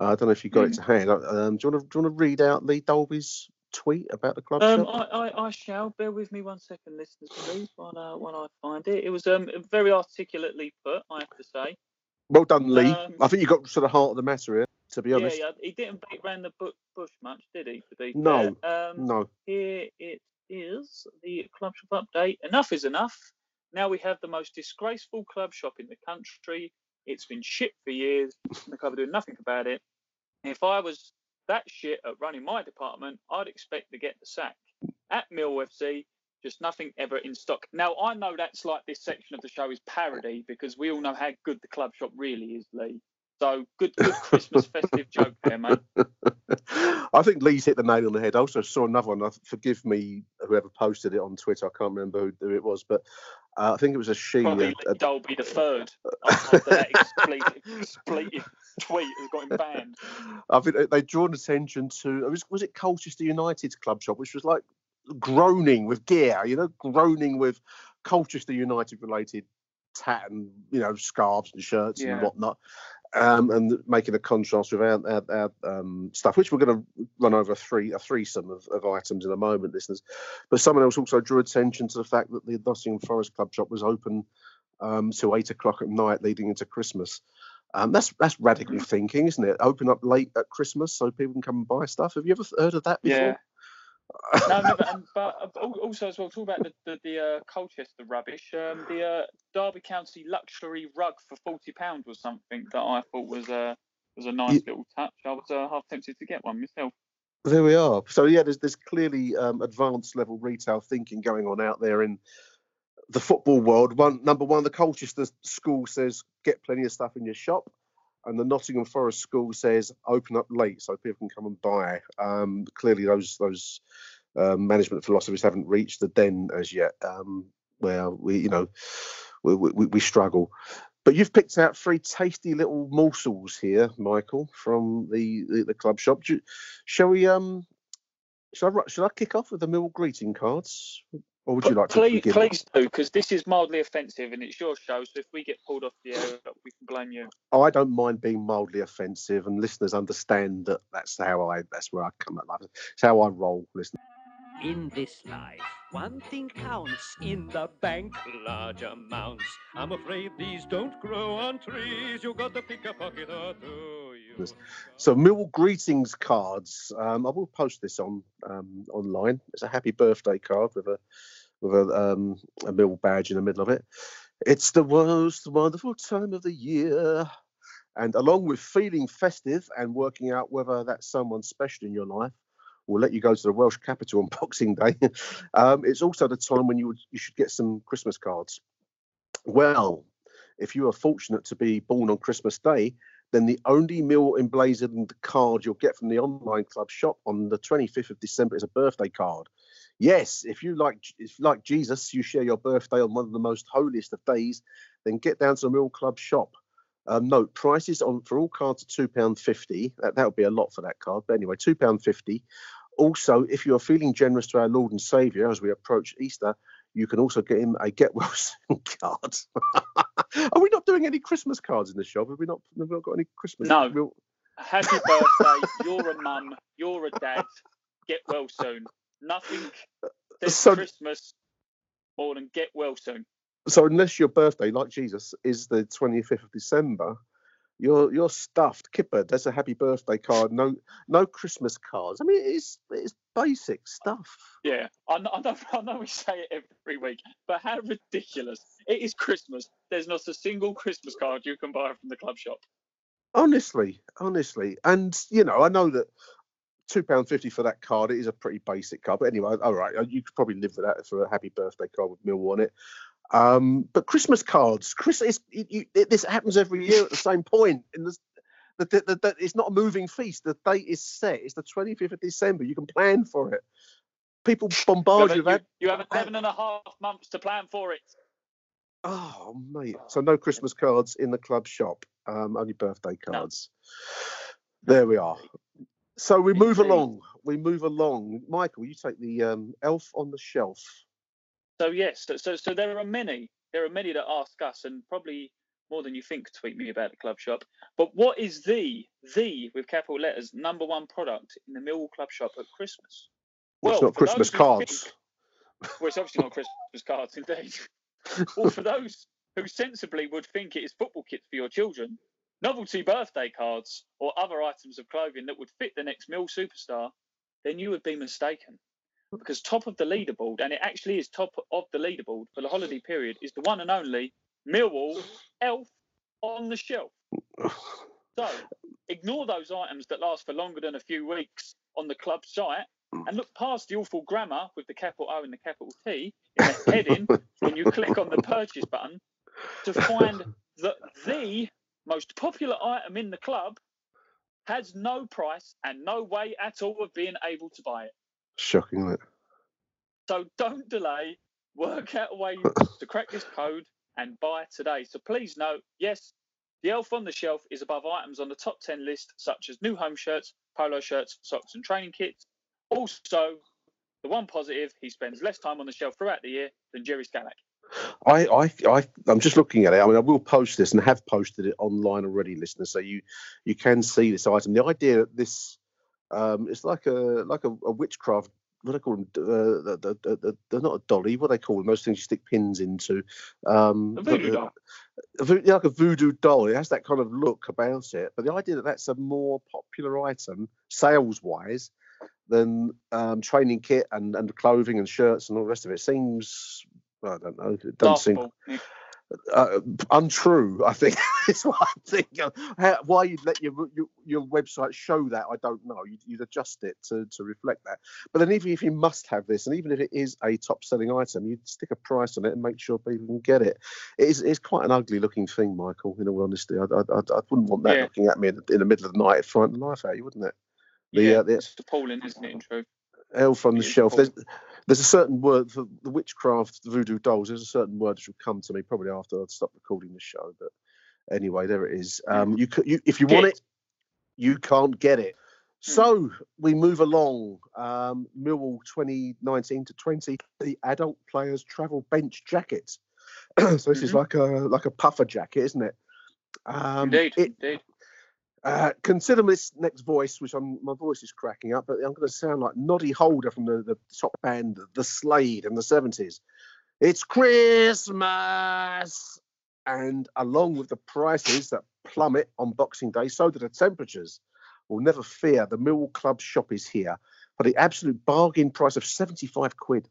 S3: Uh, I don't know if you got it to hand. Uh, Um, do you want to do you want to read out Lee Dolby's tweet about the club
S1: Um,
S3: shop?
S1: I, I, I shall. Bear with me one second, listeners, please, while, uh, while I find it. It was um very articulately put, I have to say.
S3: Well done, Lee.
S1: um,
S3: I think you got to the heart of the matter here. To be honest,
S1: yeah, he didn't beat around the bush much, did he?
S3: No.
S1: Um,
S3: no.
S1: Here it is, the club shop update. Enough is enough. Now we have the most disgraceful club shop in the country. It's been shit for years. and The club are doing nothing about it. If I was that shit at running my department, I'd expect to get the sack. At Mill FC, just nothing ever in stock. Now I know that's like this section of the show is parody because we all know how good the club shop really is, Lee. So good, good Christmas [LAUGHS] festive joke there, mate.
S3: I think Lee's hit the nail on the head. I also saw another one. Forgive me, whoever posted it on Twitter. I can't remember who, it was, but uh, I think it was a she.
S1: Probably
S3: uh,
S1: Dolby the third [LAUGHS] after that expletive, expletive tweet has got him banned.
S3: I think they- they'd drawn attention to was was it Colchester United's club shop, which was like groaning with gear, you know, groaning with Colchester United related tat and you know scarves and shirts
S1: Yeah.
S3: and whatnot. Um, and making a contrast with our, our, our um, stuff, which we're going to run over a three a threesome of, of items in a moment, listeners. But someone else also drew attention to the fact that the Nottingham Forest Club shop was open um, till eight o'clock at night, leading into Christmas. Um, that's that's radical thinking, isn't it? Open up late at Christmas so people can come and buy stuff. Have you ever heard of that before?
S1: Yeah. No, no, but, [LAUGHS] um, but uh, also as well, talk about the the, the uh, Colchester rubbish. Um, the uh, Derby County luxury rug for forty pounds was something that I thought was a was a nice little touch. I was uh, half tempted to get one myself.
S3: There we are. So yeah, there's there's clearly um, advanced level retail thinking going on out there in the football world. One number one, the Colchester school says get plenty of stuff in your shop, and the Nottingham Forest school says open up late so people can come and buy. Um, clearly, those those um, management philosophies haven't reached the den as yet, um, where we you know we, we, we struggle. But you've picked out three tasty little morsels here, Michael, from the the, the club shop. Shall we um? Shall I shall I kick off with the mill greeting cards, or would you like to
S1: please,
S3: begin?
S1: please do, because this is mildly offensive and it's your show. So if we get pulled off the air, we can blame you.
S3: Oh, I don't mind being mildly offensive, and listeners understand that that's how I that's where I come at life. It's how I roll. Listen.
S7: In this life, one thing counts in the bank, large amounts. I'm afraid these don't grow on trees. You got to pick a pocket or two. You
S3: So Mill greetings cards. Um, I will post this on um, online. It's a happy birthday card with a with a um, a Mill badge in the middle of it. It's the most wonderful time of the year. And along with feeling festive and working out whether that's someone special in your life, will let you go to the Welsh capital on [LAUGHS] Boxing Day. um, it's also the time when you would, you should get some Christmas cards. Well, if you are fortunate to be born on Christmas Day, then the only meal emblazoned card you'll get from the online club shop on the 25th of December is a birthday card. Yes, if you like if like Jesus, you share your birthday on one of the most holiest of days, then get down to the Mill Club shop. Um, note prices on for all cards are two pound fifty. That that would be a lot for that card, but anyway, two pound fifty. Also, if you are feeling generous to our Lord and Saviour as we approach Easter, you can also get him a get well [LAUGHS] soon card. [LAUGHS] are we not doing any Christmas cards in the shop? Have we not? Have we not got any Christmas?
S1: No.
S3: We'll-
S1: Happy birthday. You're a mum. You're a dad. Get well soon. Nothing uh, says
S3: So-
S1: Christmas more than get well soon.
S3: so unless your birthday, like Jesus, is the 25th of December, you're you're stuffed. Kipper, there's a happy birthday card. No no Christmas cards. I mean, it's it's basic stuff.
S1: Yeah, I know, I know, [LAUGHS] I know we say it every week, but how ridiculous. It is Christmas. There's not a single Christmas card you can buy from the club shop.
S3: Honestly, honestly, and you know, I know that two pound fifty for that card. It is a pretty basic card, but anyway, all right, uh, you could probably live with that for a happy birthday card with Mill on it. Um, but Christmas cards, Chris, it, you, it, this happens every year at the same point. In the, the, the, the, it's not a moving feast. The date is set. It's the twenty fifth of December. You can plan for it. People bombard
S1: have,
S3: you with
S1: you,
S3: ad-
S1: you have 11 and a half months to plan for it.
S3: Oh, mate. So no Christmas cards in the club shop. Um, only birthday cards. There we are. So we move along. We move along. Michael, you take the um, elf on the shelf.
S1: So yes, so, so so there are many, there are many that ask us, and probably more than you think, tweet me about the club shop. But what is the the with capital letters number one product in the Millwall Club shop at Christmas?
S3: Well, it's not Christmas cards.
S1: think- Well, it's obviously not Christmas cards, indeed. [LAUGHS] well, for those who sensibly would think it is football kits for your children, novelty birthday cards, or other items of clothing that would fit the next Mill superstar, then you would be mistaken. Because top of the leaderboard, and it actually is top of the leaderboard for the holiday period, is the one and only Millwall Elf on the Shelf. So ignore those items that last for longer than a few weeks on the club site and look past the awful grammar with the capital O and the capital T in the heading when you click on the purchase button to find that the most popular item in the club has no price and no way at all of being able to buy it.
S3: Shocking, it?
S1: So don't delay. Work out a way [COUGHS] to crack this code and buy today. So please note, yes, the elf on the shelf is above items on the top 10 list, such as new home shirts, polo shirts, socks, and training kits. Also, the one positive, he spends less time on the shelf throughout the year than Jerry Skalak.
S3: I, I, I, I'm just looking at it. I mean, I will post this and have posted it online already, listeners, so you you can see this item. The idea that this um, it's like a like a, a witchcraft. What do they call them? Uh, the, the, the, they're not a dolly. What do they call them? Those things you stick pins into. Um,
S1: A voodoo doll.
S3: yeah, like a voodoo doll. It has that kind of look about it. But the idea that that's a more popular item sales wise than um, training kit and, and clothing and shirts and all the rest of it seems. I don't know. It doesn't seem uh, untrue. I think [LAUGHS] is what I think. How, why you'd let your, your your website show that, I don't know. You'd, you'd adjust it to, to reflect that. But then, even if you must have this, and even if it is a top selling item, you'd stick a price on it and make sure people can get it. It is it's quite an ugly looking thing, Michael. In all honesty, I, I, I, I wouldn't want that
S1: Yeah.
S3: looking at me in, the- in the middle of the night, frighten the life out of you, wouldn't it? The,
S1: yeah,
S3: uh, the
S1: it's appalling, isn't it, in truth?
S3: elf on the shelf.
S1: Appalling.
S3: there's a certain word for the witchcraft the voodoo dolls. There's a certain word which will come to me probably after I've stopped recording the show. But anyway, there it is. Um, you could, you, if you want it, you can't get it. So we move along. Um, Millwall 2019 to 20, the adult players travel bench jacket. [CLEARS THROAT] so this is
S1: Mhm.
S3: like a like a puffer jacket, isn't it? Um,
S1: Indeed,
S3: it-
S1: indeed.
S3: Uh, consider this next voice, which I'm, my voice is cracking up, but I'm going to sound like Noddy Holder from the, the top band, The Slade, in the 70s. It's Christmas! And along with the prices that plummet on Boxing Day, so do the temperatures. Well, never fear, the Millwall Club shop is here for the absolute bargain price of 75 quid.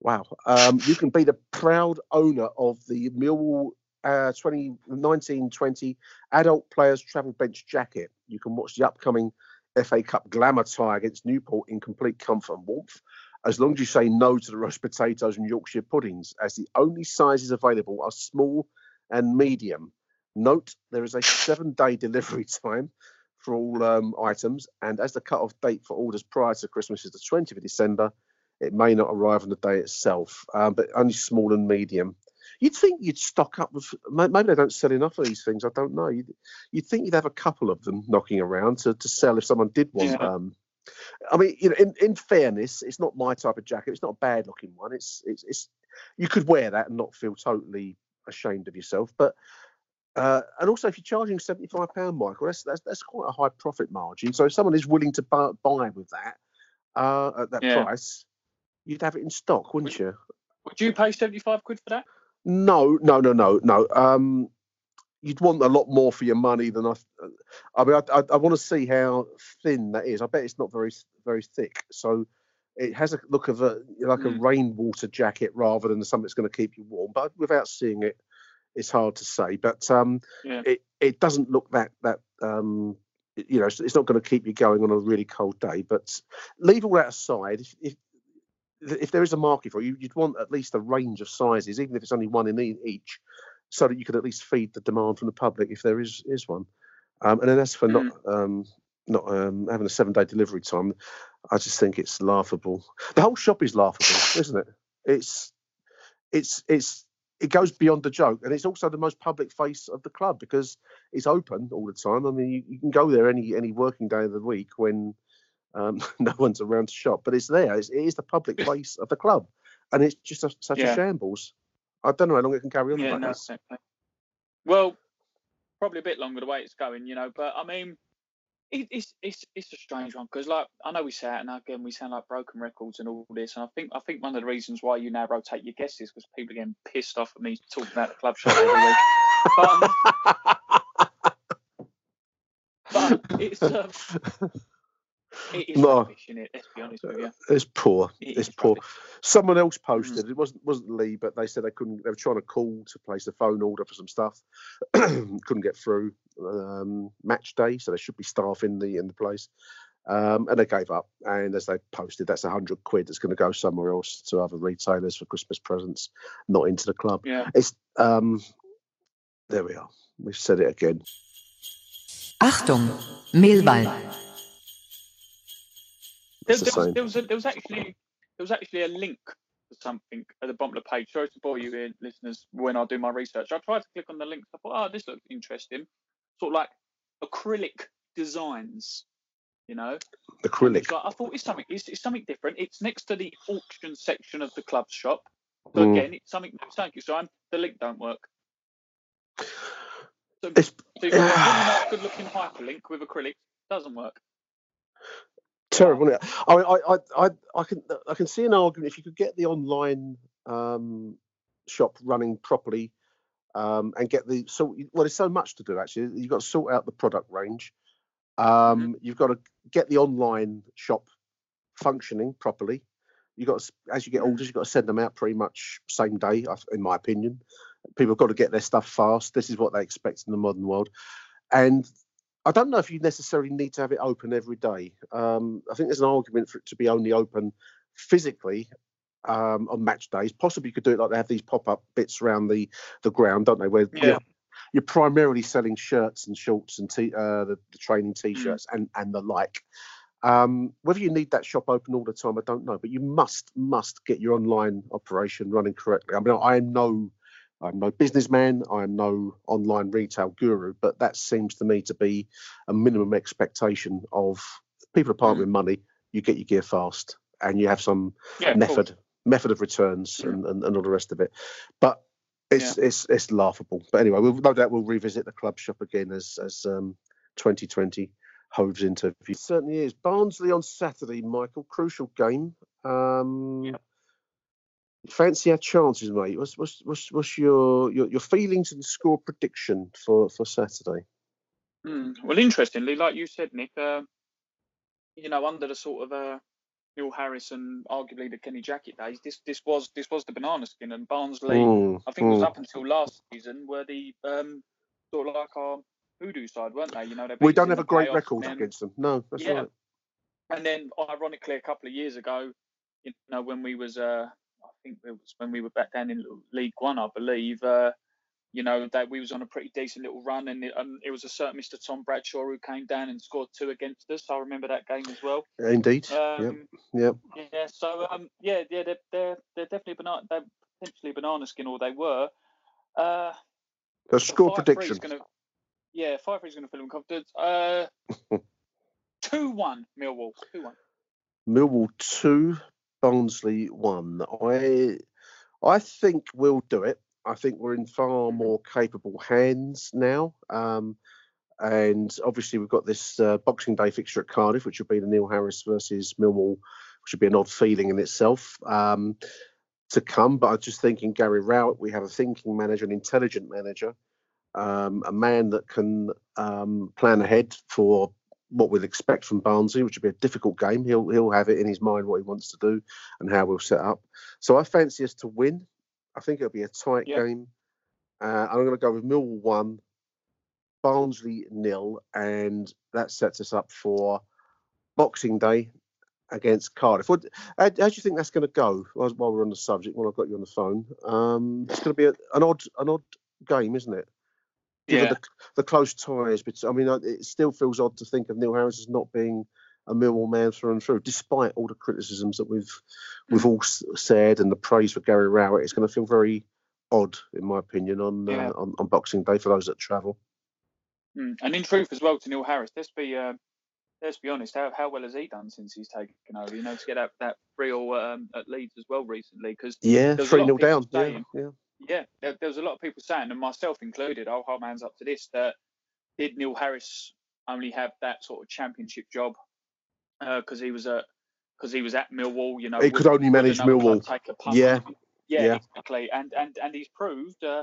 S3: Wow. Um, you can be the proud owner of the Millwall uh, 2019-20 adult players travel bench jacket. You can watch the upcoming FA Cup glamour tie against Newport in complete comfort and warmth, as long as you say no to the roast potatoes and Yorkshire puddings, as the only sizes available are small and medium. Note there is a seven-day [LAUGHS] delivery time for all um, items, and as the cut-off date for orders prior to Christmas is the 20th of December, it may not arrive on the day itself, um, but only small and medium. You'd think you'd stock up with. Maybe they don't sell enough of these things. I don't know. You'd, you'd think you'd have a couple of them knocking around to, to sell if someone did want.
S1: Yeah.
S3: Um, I mean, you know, in, in fairness, it's not my type of jacket. It's not a bad looking one. It's, it's it's you could wear that and not feel totally ashamed of yourself. But uh, and also, if you're charging seventy five pound, Michael, that's, that's that's quite a high profit margin. So if someone is willing to buy, buy with that uh, at that
S1: Yeah.
S3: price, you'd have it in stock, wouldn't you?
S1: Would you pay 75 quid for that?
S3: No, no, no, no, no. Um, you'd want a lot more for your money than I. I mean, I, I, I want to see how thin that is. I bet it's not very, very thick. So it has a look of a like a
S1: Mm.
S3: rainwater jacket rather than something that's going to keep you warm. But without seeing it, it's hard to say. But um,
S1: Yeah.
S3: it it doesn't look that that um, you know, it's, it's not going to keep you going on a really cold day. But leave all that aside. If, if if there is a market for you, you'd want at least a range of sizes, even if it's only one in each, so that you could at least feed the demand from the public if there is is one. Um, and then as for not um, not um, having a seven day delivery time, I just think it's laughable. The whole shop is laughable, [LAUGHS] isn't it? It's it's it's it goes beyond the joke, and it's also the most public face of the club because it's open all the time. I mean, you, you can go there any any working day of the week when um, [LAUGHS] no one's around to shop, but it's there. It's, it is the public [COUGHS] place of the club, and it's just a, such
S1: Yeah.
S3: a shambles. I don't know how long it can carry on
S1: Yeah,
S3: like
S1: no,
S3: this.
S1: Well, probably a bit longer the way it's going, you know. But I mean, it, it's it's it's a strange one because, like, I know we say it, and again we sound like broken records and all this. And I think I think one of the reasons why you now rotate your guests is because people are getting pissed off at me talking about the club shop every week. But, um, [LAUGHS] but it's um, It is
S3: No.
S1: rubbish, isn't it? Let's be honest with you.
S3: It's poor.
S1: It
S3: it's
S1: is
S3: poor. Someone else
S1: Mm.
S3: posted. It wasn't wasn't Lee, but they said they couldn't. They were trying to call to place a phone order for some stuff. [CLEARS THROAT] couldn't get through. Um, match day, so there should be staff in the in the place. Um, and they gave up. And as they posted, that's a hundred quid that's going to go somewhere else to other retailers for Christmas presents, not into the club.
S1: Yeah.
S3: It's um, there we are. We've said it again.
S4: Achtung, Mehlball.
S1: There,
S3: the
S1: there, was, there was a, there was actually there was actually a link to something at the bottom of the page. Sorry to bore you here, listeners. When I do my research, I tried to click on the link. I thought, oh, this looks interesting. Sort of like acrylic designs, you know.
S3: Acrylic.
S1: So I thought it's something. It's, it's something different. It's next to the auction section of the club shop. So
S3: Mm.
S1: again, it's something. Thank you, Simon. The link don't work. So,
S3: It's
S1: so got a [SIGHS] good-looking hyperlink with acrylic. Doesn't work.
S3: Terrible. Isn't it? I, mean, I, I, I, I can, I can see an argument if you could get the online um, shop running properly um, and get the so well, there's so much to do actually. You've got to sort out the product range. Um, You've got to get the online shop functioning properly. You got to, as you get orders, you've got to send them out pretty much same day, in my opinion. People have got to get their stuff fast. This is what they expect in the modern world, and I don't know if you necessarily need to have it open every day. Um, I think there's an argument for it to be only open physically um, on match days. Possibly you could do it like they have these pop-up bits around the the ground, don't they? Where
S1: Yeah.
S3: you're, you're primarily selling shirts and shorts and t- uh, the, the training t-shirts and and the like. Um, whether you need that shop open all the time, I don't know, but you must must get your online operation running correctly. I mean, I am no I'm no businessman, I'm no online retail guru, but that seems to me to be a minimum expectation of people are part with money. You get your gear fast, and you have some
S1: Yeah,
S3: method method of returns and, and, and all the rest of it. But it's it's it's laughable. But anyway, we'll, no doubt we'll revisit the club shop again as as um, 2020 hoves into view. It certainly is. Barnsley on Saturday, Michael. Crucial game. Um, Fancy our chances, mate. What's what's what's, what's your, your your feelings and score prediction for for Saturday?
S1: Mm. Well, interestingly, like you said, Nick, uh, you know, under the sort of uh, Neil Harris and arguably the Kenny Jackett days, this this was this was the banana skin and Barnsley.
S3: Mm,
S1: I think it was
S3: mm.
S1: up until last season were the um, sort of like our hoodoo side, weren't they? You know,
S3: We don't have a great record
S1: then-
S3: against them. No, that's
S1: yeah.
S3: right.
S1: And then, ironically, a couple of years ago, you know, when we was, uh, think it was when we were back down in League One, I believe. Uh, you know that we was on a pretty decent little run, and it, um, it was a certain Mr. Tom Bradshaw who came down and scored two against us. I remember that game as well.
S3: Indeed.
S1: Um,
S3: yep. Yep.
S1: Yeah, so um, yeah, yeah, they're they're, they're definitely banana, they're potentially banana skin, or they were. Uh,
S3: The score prediction.
S1: Gonna, yeah, five three is going to fill them confidence. Uh, [LAUGHS] two one Millwall, two one.
S3: Millwall two, Barnsley won. I I think we'll do it. I think we're in far more capable hands now. Um, and obviously we've got this uh, Boxing Day fixture at Cardiff, which will be the Neil Harris versus Millwall, which would be an odd feeling in itself um, to come. But I'm just thinking Gary Rowett, we have a thinking manager, an intelligent manager, um, a man that can um, plan ahead for what we'll expect from Barnsley, which will be a difficult game. He'll he'll have it in his mind what he wants to do and how we'll set up. So I fancy us to win. I think it'll be a tight
S1: Yeah.
S3: game. Uh, I'm going to go with Millwall one, Barnsley nil, and that sets us up for Boxing Day against Cardiff. What, how, how do you think that's going to go? While, while we're on the subject, while I've got you on the phone, um, it's going to be a, an odd an odd game, isn't it? Given
S1: Yeah.
S3: the, the close ties, but I mean, uh, it still feels odd to think of Neil Harris as not being a Millwall man through and through, despite all the criticisms that we've we've all said and the praise for Gary Rowett. It's going to feel very odd, in my opinion, on
S1: Yeah.
S3: uh, on, on Boxing Day for those that travel.
S1: Mm. And in truth, as well, to Neil Harris, let's be uh, let's be honest. How, how well has he done since he's taken over? You know, to get that that real um, at Leeds as well recently, because
S3: Yeah, three
S1: lot
S3: 0
S1: of people
S3: down. Yeah, yeah.
S1: Yeah, there, there was a lot of people saying, and myself included, I'll hold my hands up to this, that did Neil Harris only have that sort of championship job because he was at because he was at Millwall, you know,
S3: He could only manage Millwall.
S1: take a punt
S3: Yeah,
S1: yeah,
S3: yeah.
S1: exactly, and and and he's proved uh,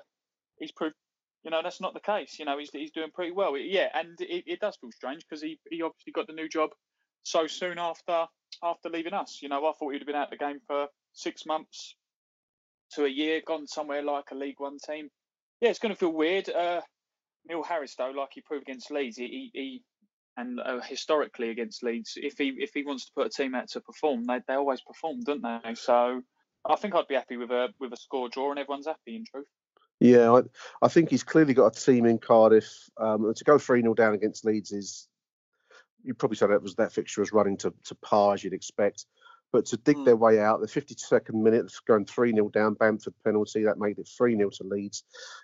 S1: he's proved. You know that's not the case. You know he's he's doing pretty well. Yeah, and it, it does feel strange because he, he obviously got the new job so soon after after leaving us. You know, I thought he'd have been out of the game for six months to a year, gone somewhere like a League One team. Yeah, it's going to feel weird. Uh, Neil Harris, though, like he proved against Leeds, he, he and uh, historically against Leeds, if he if he wants to put a team out to perform, they, they always perform, don't they? So I think I'd be happy with a with a score draw, and everyone's happy in truth.
S3: Yeah, I, I think he's clearly got a team in Cardiff. Um, to go 3 0 down against Leeds is, you probably said that was that fixture was running to, to par as you'd expect. But to dig mm. their way out, the 52nd minute, going 3 0 down, Bamford penalty, that made it 3 0 to Leeds.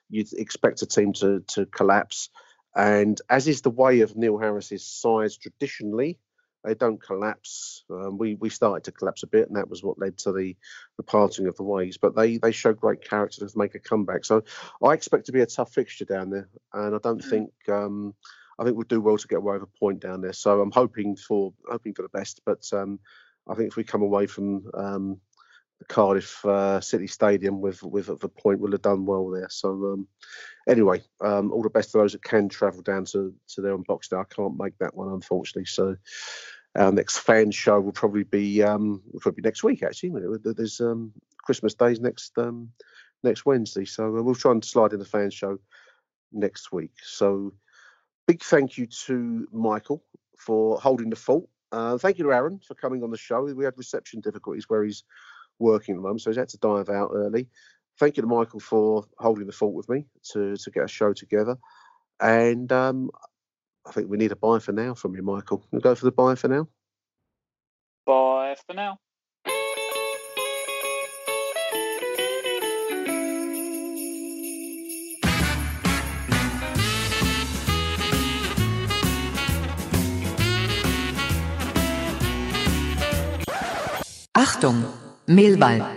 S3: You'd expect a team to, to collapse. And as is the way of Neil Harris's sides traditionally, they don't collapse. Um, we we started to collapse a bit, and that was what led to the the parting of the ways. But they they show great character to make a comeback. So I expect to be a tough fixture down there, and I don't mm. think um, I think we'll do well to get away with a point down there. So I'm hoping for hoping for the best. But um, I think if we come away from um, the Cardiff uh, City Stadium with with the point, we'll have done well there. So um, anyway, um, all the best to those that can travel down to to there on Boxing Day. I can't make that one unfortunately. So our next fan show will probably be um, will probably next week actually. There's um, Christmas Days next um, next Wednesday, so uh, we'll try and slide in the fan show next week. So big thank you to Michael for holding the fort. Uh, thank you to Aaron for coming on the show. We had reception difficulties where he's working at the moment, so he's had to dive out early. Thank you to Michael for holding the fort with me to to get a show together. And um, I think we need a buy for now from you, Michael. We'll go for the buy for now.
S1: Bye for now.
S4: Achtung, Mehlball.